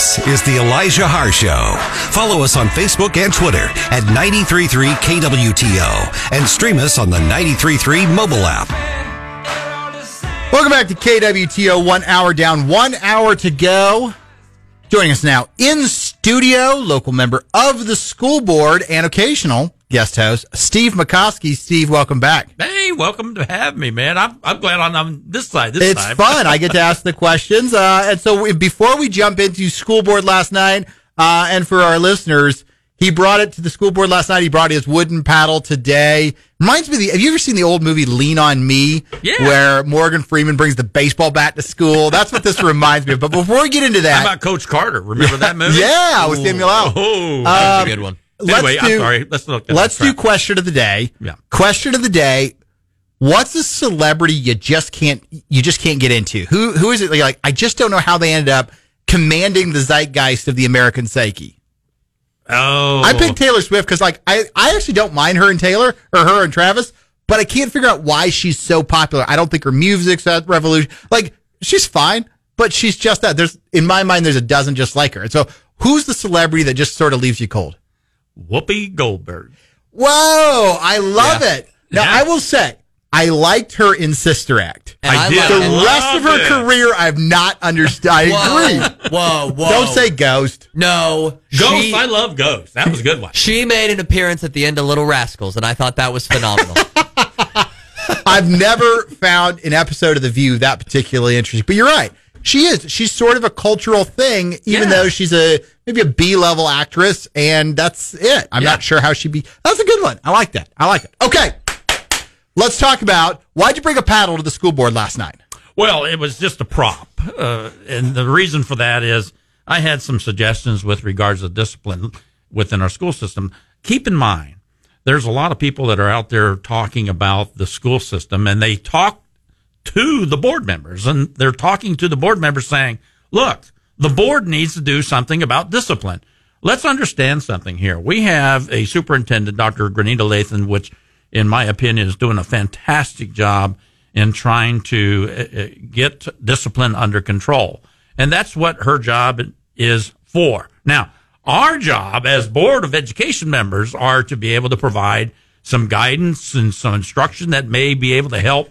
This is the Elijah Haahr Show. Follow us on Facebook and Twitter at 933 KWTO and stream us on the 933 mobile app. Welcome back to KWTO. One hour down, one hour to go. Joining us now in studio, local member of the school board and occasional guest host, Steve Makoski. Steve, welcome back. Hey, welcome to have me, man. I'm, I'm glad I'm on this side this it's time. fun. I get to ask the questions. Uh, and so we, before we jump into school board last night, uh, and for our listeners, he brought it to the school board last night. He brought his wooden paddle today. Reminds me of the, have you ever seen the old movie Lean on Me? Yeah. Where Morgan Freeman brings the baseball bat to school. That's what this reminds me of. But before we get into that. How that, about Coach Carter? Remember that movie? yeah, with Samuel L. Oh, Uh, a good one. Anyway, let's I'm do- sorry. Let's look. Let's do question of the day. Yeah. Question of the day. What's a celebrity you just can't you just can't get into? Who who is it? Like, I just don't know how they ended up commanding the zeitgeist of the American psyche. Oh, I picked Taylor Swift because like I, I actually don't mind her and Taylor or her and Travis, but I can't figure out why she's so popular. I don't think her music's a revolution. Like she's fine, but she's just that. There's in my mind there's a dozen just like her. And so who's the celebrity that just sort of leaves you cold? Whoopi Goldberg. Whoa, I love Yeah. it. Now Yeah. I will say I liked her in Sister Act. And I I, did. love The and- love rest of her it. career I've not understood. I agree. Whoa, whoa. Don't say Ghost. no. Ghost. She, I love Ghost. That was a good one. she made an appearance at the end of Little Rascals, and I thought that was phenomenal. I've never found an episode of The View that particularly interesting. But you're right. She is. She's sort of a cultural thing, even Yeah. though she's a maybe a B level actress, and that's it. I'm Yeah. not sure how she'd be. That's a good one. I like that. I like it. Okay. Let's talk about why'd you bring a paddle to the school board last night? Well, it was just a prop. Uh, and the reason for that is I had some suggestions with regards to discipline within our school system. Keep in mind, there's a lot of people that are out there talking about the school system and they talk to the board members and they're talking to the board members saying, look, the board needs to do something about discipline. Let's understand something here. We have a superintendent, Dr. Grenita Lathan, which in my opinion is doing a fantastic job in trying to uh, uh, get discipline under control. And that's what her job is for. Now, our job as Board of Education members are to be able to provide some guidance and some instruction that may be able to help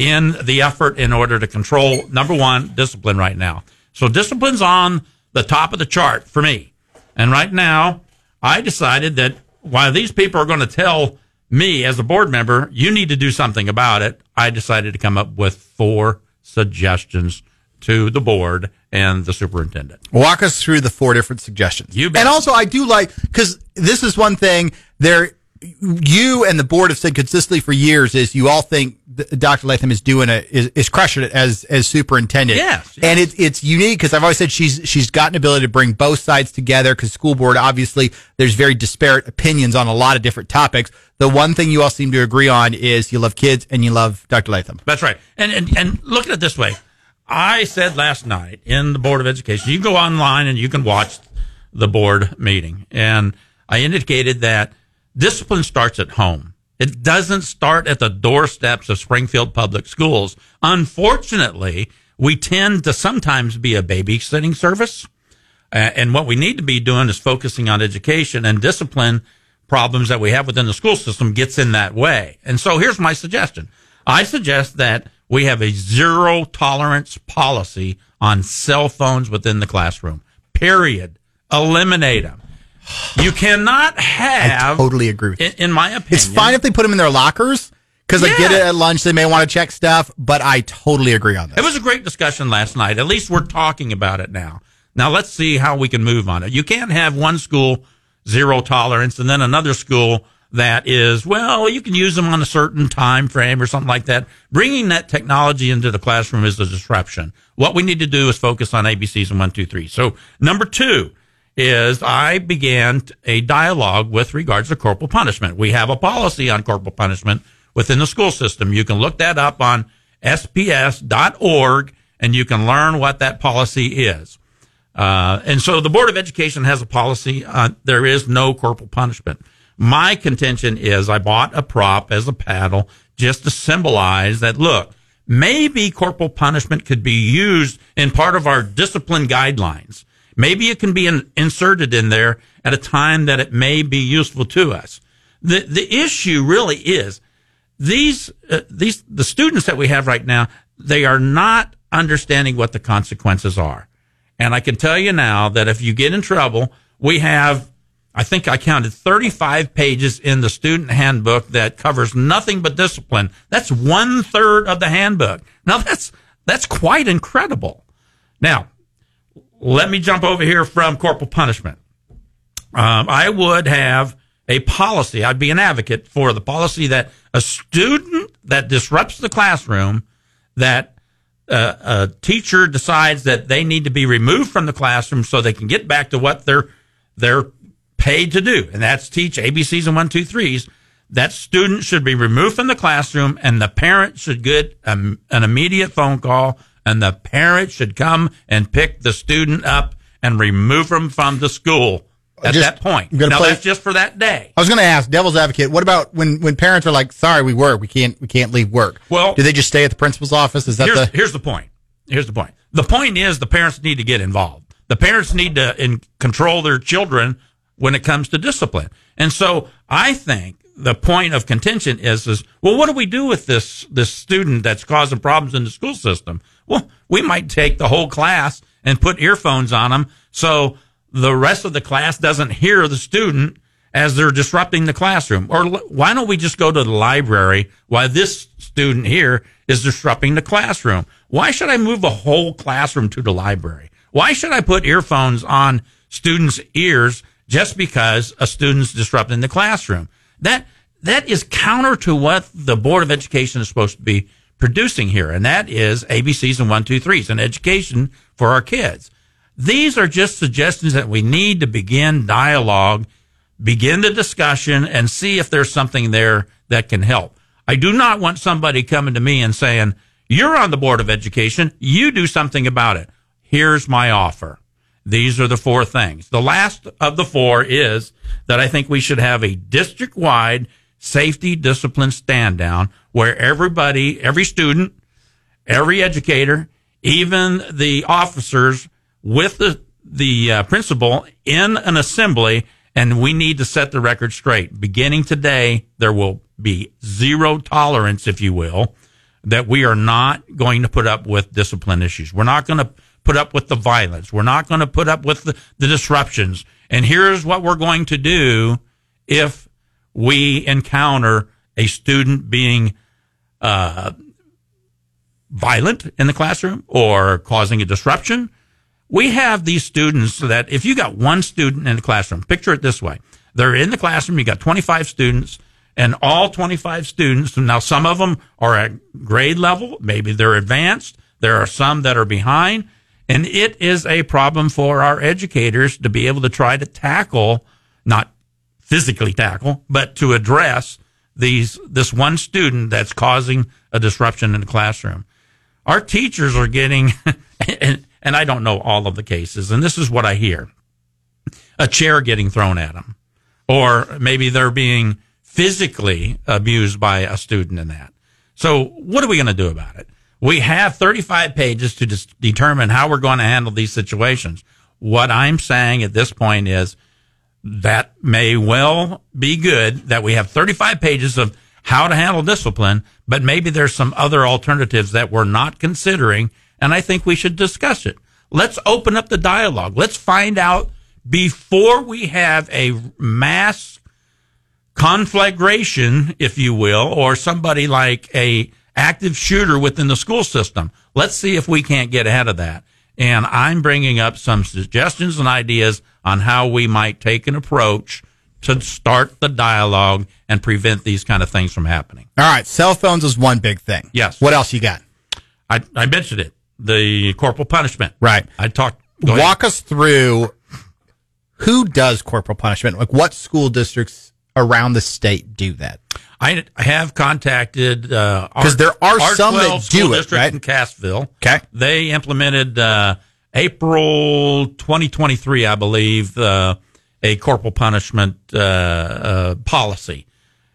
in the effort in order to control number one discipline right now. So discipline's on the top of the chart for me. And right now, I decided that while these people are going to tell me as a board member, you need to do something about it, I decided to come up with four suggestions to the board and the superintendent. Walk us through the four different suggestions. You bet. And also, I do like because this is one thing there. You and the board have said consistently for years is you all think Dr. Lathan is doing a is, is crushing it as as superintendent. Yes, yes. and it, it's unique because I've always said she's she's got an ability to bring both sides together. Because school board obviously there's very disparate opinions on a lot of different topics. The one thing you all seem to agree on is you love kids and you love Dr. Lathan. That's right. And, and, and look at it this way. I said last night in the Board of Education, you can go online and you can watch the board meeting. And I indicated that discipline starts at home. It doesn't start at the doorsteps of Springfield Public Schools. Unfortunately, we tend to sometimes be a babysitting service. Uh, and what we need to be doing is focusing on education and discipline problems that we have within the school system gets in that way. And so here's my suggestion. I suggest that we have a zero tolerance policy on cell phones within the classroom. Period. Eliminate them. You cannot have. I totally agree in, in my opinion. It's fine if they put them in their lockers because they get it at lunch. They may want to check stuff, but I totally agree on this. It was a great discussion last night. At least we're talking about it now. Now let's see how we can move on it. You can't have one school zero tolerance and then another school that is well, you can use them on a certain time frame or something like that. Bringing that technology into the classroom is a disruption. What we need to do is focus on ABCs and one, two, three. So number two is I began a dialogue with regards to corporal punishment. We have a policy on corporal punishment within the school system. You can look that up on sps.org and you can learn what that policy is. Uh, and so the Board of Education has a policy. Uh, there is no corporal punishment. My contention is I bought a prop as a paddle just to symbolize that, look, maybe corporal punishment could be used in part of our discipline guidelines. Maybe it can be in, inserted in there at a time that it may be useful to us. The the issue really is these uh, these the students that we have right now they are not understanding what the consequences are. And I can tell you now that if you get in trouble, we have I think I counted 35 pages in the student handbook that covers nothing but discipline. That's one third of the handbook. Now that's, that's quite incredible. Now, let me jump over here from corporal punishment. Um, I would have a policy. I'd be an advocate for the policy that a student that disrupts the classroom, that uh, a teacher decides that they need to be removed from the classroom so they can get back to what they're they're paid to do, and that's teach ABCs and one, two, threes. That student should be removed from the classroom, and the parent should get an immediate phone call, and the parent should come and pick the student up and remove them from the school at Just- that point. Now play- that's just for that day. I was going to ask, devil's advocate. What about when when parents are like, "Sorry, we work. We can't. We can't leave work." Well- do they just stay at the principal's office? Is that here's, the? here's the point. Here's the point. The point is the parents need to get involved. The parents need to in, control their children when it comes to discipline. And so I think the point of contention is, is, well, what do we do with this, this student that's causing problems in the school system? Well, we might take the whole class and put earphones on them so the rest of the class doesn't hear the student as they're disrupting the classroom. Or why don't we just go to the library while this student here is disrupting the classroom? Why should I move the whole classroom to the library? Why should I put earphones on students' ears just because a student's disrupting the classroom? That, that is counter to what the Board of Education is supposed to be producing here. And that is ABCs and one, two, threes, an education for our kids. These are just suggestions that we need to begin dialogue begin the discussion and see if there's something there that can help. I do not want somebody coming to me and saying, you're on the board of education. You do something about it. Here's my offer. These are the four things. The last of the four is that I think we should have a district wide safety discipline stand down where everybody, every student, every educator, even the officers with the the uh, principal in an assembly, and we need to set the record straight. Beginning today, there will be zero tolerance, if you will, that we are not going to put up with discipline issues. We're not going to put up with the violence. We're not going to put up with the, the disruptions. And here's what we're going to do if we encounter a student being uh, violent in the classroom or causing a disruption. We have these students that if you got one student in the classroom, picture it this way. They're in the classroom, you got 25 students and all 25 students, now some of them are at grade level, maybe they're advanced. There are some that are behind and it is a problem for our educators to be able to try to tackle, not physically tackle, but to address these, this one student that's causing a disruption in the classroom our teachers are getting, and, and I don't know all of the cases, and this is what I hear a chair getting thrown at them, or maybe they're being physically abused by a student in that. So, what are we going to do about it? We have 35 pages to dis- determine how we're going to handle these situations. What I'm saying at this point is that may well be good that we have 35 pages of how to handle discipline, but maybe there's some other alternatives that we're not considering, and I think we should discuss it. Let's open up the dialogue. Let's find out before we have a mass conflagration, if you will, or somebody like a active shooter within the school system. Let's see if we can't get ahead of that. And I'm bringing up some suggestions and ideas on how we might take an approach to start the dialogue and prevent these kind of things from happening. All right, cell phones is one big thing. Yes. What else you got? I, I mentioned it, the corporal punishment. Right. I talked. go ahead. Walk us through who does corporal punishment. Like what school districts around the state do that? I have contacted uh, 'Cause there are R12 some that school do it, district right? in Cassville. Okay. they implemented uh, April 2023, I believe, uh, a corporal punishment uh, uh, policy.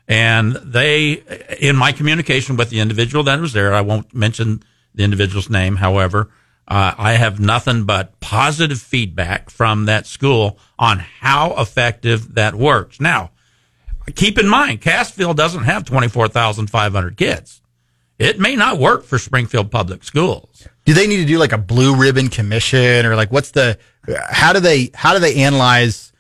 And they, in my communication with the individual that was there, I won't mention the individual's name, however, Uh, I have nothing but positive feedback from that school on how effective that works. Now, keep in mind, Cassville doesn't have 24,500 kids. It may not work for Springfield Public Schools. Do they need to do like a blue ribbon commission or like what's the how do they how do they analyze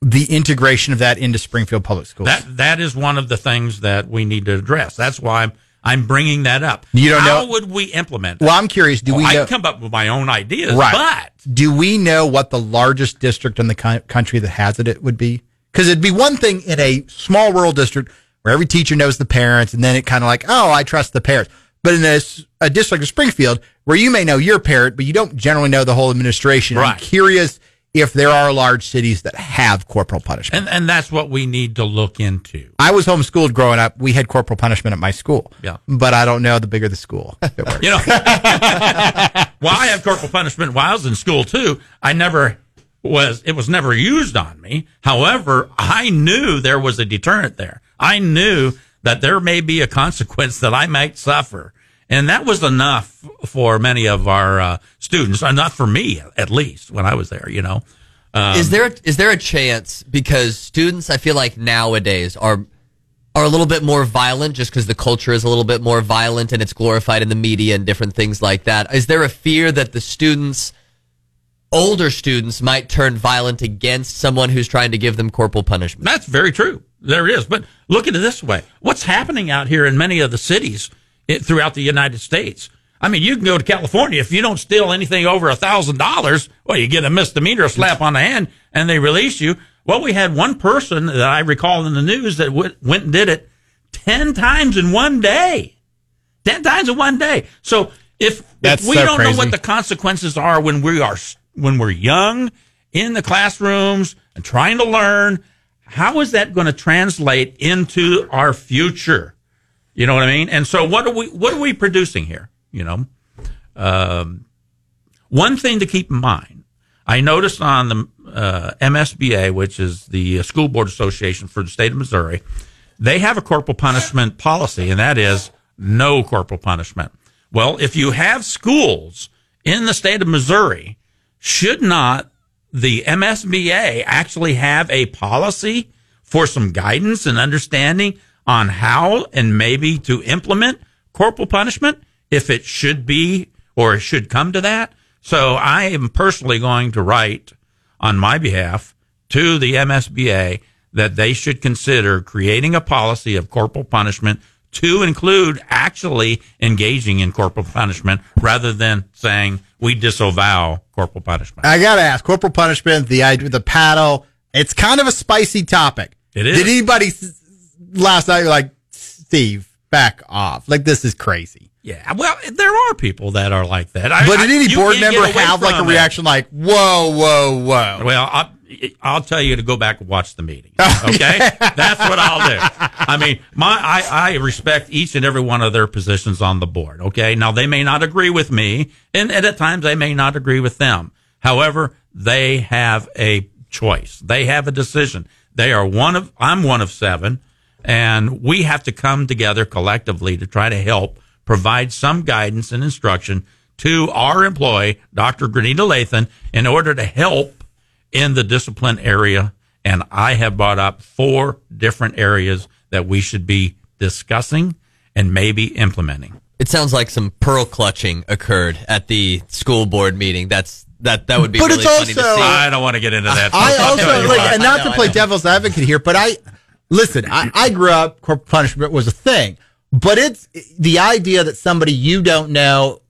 the integration of that into Springfield Public Schools? That that is one of the things that we need to address. That's why I'm I'm bringing that up. You don't How know- how would we implement? That? well, I'm curious. Do we I come up with my own ideas, Right. but Do we know what the largest district in the country that has it, it would be? Because it'd be one thing in a small rural district where every teacher knows the parents, and then it kind of like, oh, I trust the parents. But in a district of Springfield, where you may know your parent, but you don't generally know the whole administration, I'm curious if there are large cities that have corporal punishment. and and that's what we need to look into. I was homeschooled growing up. We had corporal punishment at my school. Yeah. But I don't know the bigger the school. if it works. You know, well, I have corporal punishment while I was in school too. I never was, it was never used on me. However, I knew there was a deterrent there. I knew that there may be a consequence that I might suffer. And that was enough for many of our uh, students, uh, not for me at least when I was there, you know. Um, is there is there a chance because students I feel like nowadays are are a little bit more violent just because the culture is a little bit more violent and it's glorified in the media and different things like that. Is there a fear that the students older students might turn violent against someone who's trying to give them corporal punishment? That's very true. There is. But look at it this way. What's happening out here in many of the cities eh, throughout the United States? I mean, you can go to California. If you don't steal anything over a thousand dollars, well, you get a misdemeanor, a slap on the hand, and they release you. Well, we had one person that I recall in the news that w- went and did it 10 times in one day. 10 times in one day. So if, if we so don't know what the consequences are when we are when we're young in the classrooms and trying to learn how is that going to translate into our future? You know what i mean? And so what are we what are we producing here? You know? Um, one thing to keep in mind i noticed on the uh, msba which is the school board association for the state of missouri they have a corporal punishment policy, and that is no corporal punishment. Well, if you have schools in the state of Missouri, should not the MSBA actually have a policy for some guidance and understanding on how and maybe to implement corporal punishment if it should be or it should come to that? So I am personally going to write on my behalf to the MSBA that they should consider creating a policy of corporal punishment to include actually engaging in corporal punishment rather than saying we disavow corporal punishment. I gotta ask, corporal punishment, the idea, the paddle. It's kind of a spicy topic. It is. Did anybody last night like Steve back off? Like this is crazy. Yeah, well, there are people that are like that. I- But did any you board member have like a from it. reaction like whoa, whoa, whoa? Well, I, I'll tell you to go back and watch the meeting. Oh, okay, that's what I'll do. I mean, my I, I respect each and every one of their positions on the board. Okay, now they may not agree with me, and, and at times they may not agree with them. However, they have a choice. They have a decision. They are one of. I'm one of seven, and we have to come together collectively to try to help provide some guidance and instruction to our employee, Dr. Grenita Lathan, in order to help in the discipline area. And I have brought up four different areas that we should be discussing and maybe implementing. It sounds like some pearl clutching occurred at the school board meeting. That's that that would be But really it's funny to also- see. I don't want to get into that. I I'll tell also you like, why. and not I know, to play devil's advocate here, but I listen. I, I grew up corporal punishment was a thing, but it's the idea that somebody you don't know,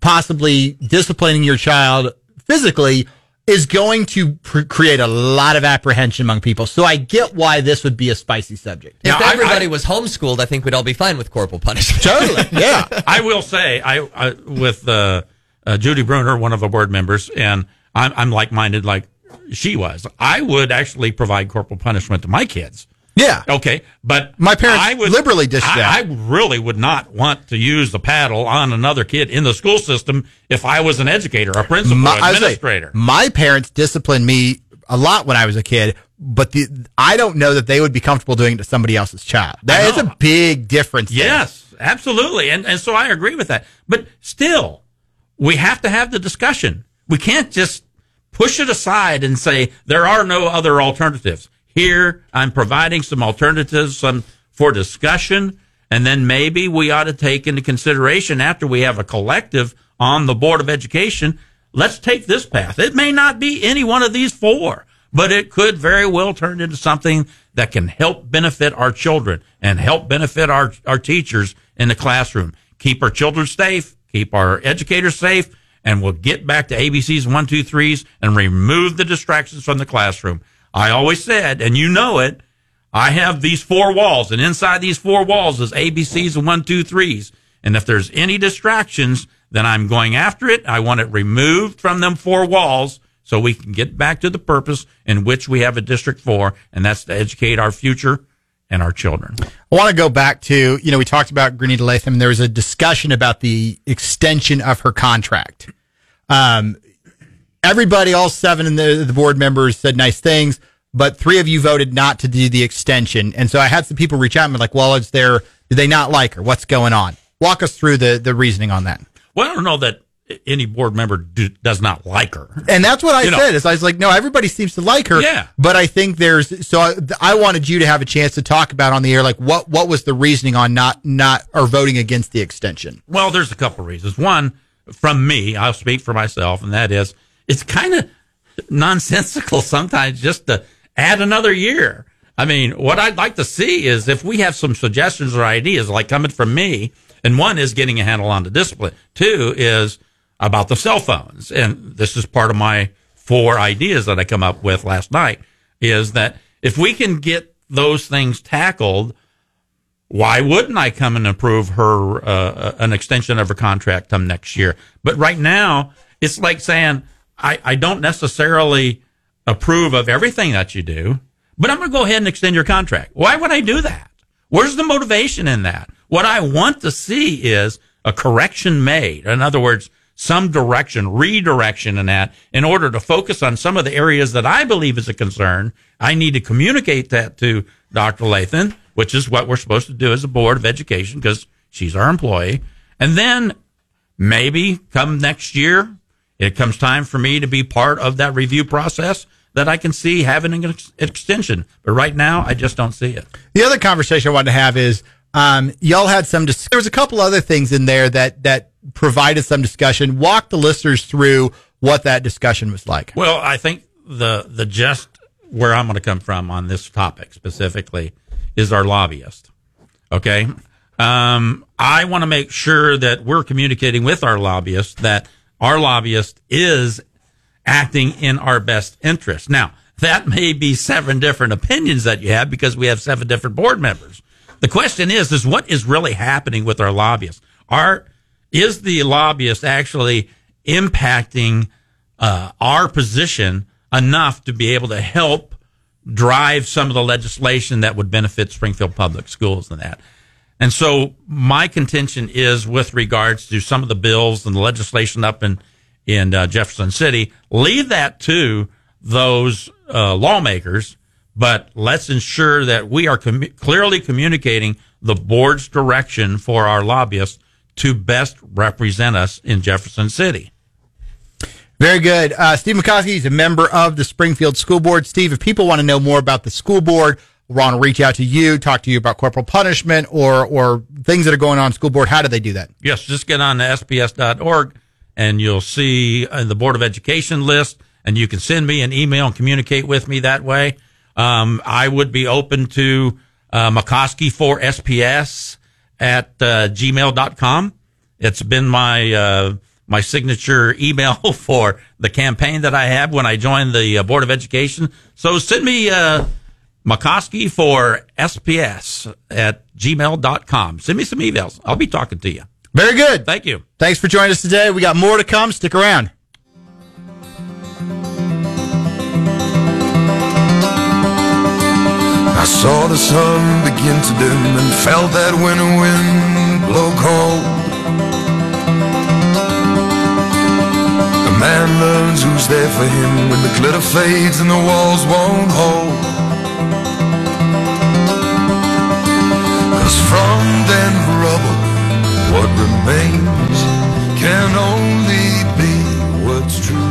possibly disciplining your child physically, is going to pr- create a lot of apprehension among people. So I get why this would be a spicy subject. if Now, I- everybody I- was homeschooled, I think we'd all be fine with corporal punishment. Totally, yeah. I will say, I, I with uh, uh, Judy Brunner, one of the board members, and I'm, I'm like minded like she was. I would actually provide corporal punishment to my kids. Yeah. Okay, but My parents I would, liberally dished I, that. I really would not want to use the paddle on another kid in the school system if I was an educator, a principal, My, I was like, administrator. my parents disciplined me a lot when I was a kid, but the, I don't know that they would be comfortable doing it to somebody else's child. That is a big difference. there. Yes, absolutely. And and so I agree with that. But still, we have to have the discussion. We can't just push it aside and say there are no other alternatives. Here, I'm providing some alternatives some for discussion, and then maybe we ought to take into consideration after we have a collective on the Board of Education. Let's take this path. It may not be any one of these four, but it could very well turn into something that can help benefit our children and help benefit our, our teachers in the classroom. Keep our children safe, keep our educators safe, and we'll get back to ABC's one, two, threes and remove the distractions from the classroom. I always said, and you know it, I have these four walls, and inside these four walls is ABCs and one, two, threes. And if there's any distractions, then I'm going after it. I want it removed from them four walls so we can get back to the purpose in which we have a district for, and that's to educate our future and our children. I want to go back to, you know, we talked about Grenita Lathan. There was a discussion about the extension of her contract. Um, everybody, all seven of the, the board members said nice things, but three of you voted not to do the extension. And so I had some people reach out and be like, well, is there, do they not like her? What's going on? Walk us through the, the reasoning on that. Well, I don't know that any board member do, does not like her. And that's what I You know. said. Is I was like, no, everybody seems to like her. Yeah. But I think there's so I, I wanted you to have a chance to talk about on the air, like what what was the reasoning on not not or voting against the extension. Well, there's a couple of reasons. One, from me, I'll speak for myself, and that is it's kind of nonsensical sometimes just to add another year. I mean, what I'd like to see is if we have some suggestions or ideas like coming from me, and one is getting a handle on the discipline. Two is about the cell phones. And this is part of my four ideas that I come up with last night is that if we can get those things tackled, why wouldn't I come and approve her uh, an extension of her contract come next year? But right now, it's like saying I, I don't necessarily approve of everything that you do, but I'm going to go ahead and extend your contract. Why would I do that? Where's the motivation in that? What I want to see is a correction made. In other words, some direction, redirection in that in order to focus on some of the areas that I believe is a concern. I need to communicate that to Dr. Lathan, which is what we're supposed to do as a board of education because she's our employee. And then maybe come next year, it comes time for me to be part of that review process that I can see having an ex- extension. But right now, I just don't see it. The other conversation I wanted to have is um, y'all had some. Dis- there was a couple other things in there that that provided some discussion. Walk the listeners through what that discussion was like. Well, I think the the just where I'm going to come from on this topic specifically is our lobbyist. Okay, um, I want to make sure that we're communicating with our lobbyist that our lobbyist is acting in our best interest. Now, that may be seven different opinions that you have because we have seven different board members. The question is, is what is really happening with our lobbyists? Are, is the lobbyist actually impacting uh, our position enough to be able to help drive some of the legislation that would benefit Springfield Public Schools and that? And so my contention is with regards to some of the bills and the legislation up in in uh, Jefferson City, leave that to those uh, lawmakers, but let's ensure that we are commu- clearly communicating the board's direction for our lobbyists to best represent us in Jefferson City. Very good. Uh, Steve Makoski is a member of the Springfield School Board. Steve, if people want to know more about the school board, want to reach out to you, talk to you about corporal punishment or or things that are going on school board, how do they do that? Yes, just get on the SPS.org and you'll see uh, the Board of Education list, and you can send me an email and communicate with me that way. Um, I would be open to uh, Makoski for SPS at uh, gmail.com. It's been my uh, my signature email for the campaign that I have when I joined the uh, Board of Education. So send me uh, Makoski for SPS at gmail.com. Send me some emails. I'll be talking to you. Very good. Thank you. Thanks for joining us today. We got more to come. Stick around. I saw the sun begin to dim and felt that winter wind blow cold. A man learns who's there for him when the glitter fades and the walls won't hold. ashes from then rubble. What remains can only be what's true.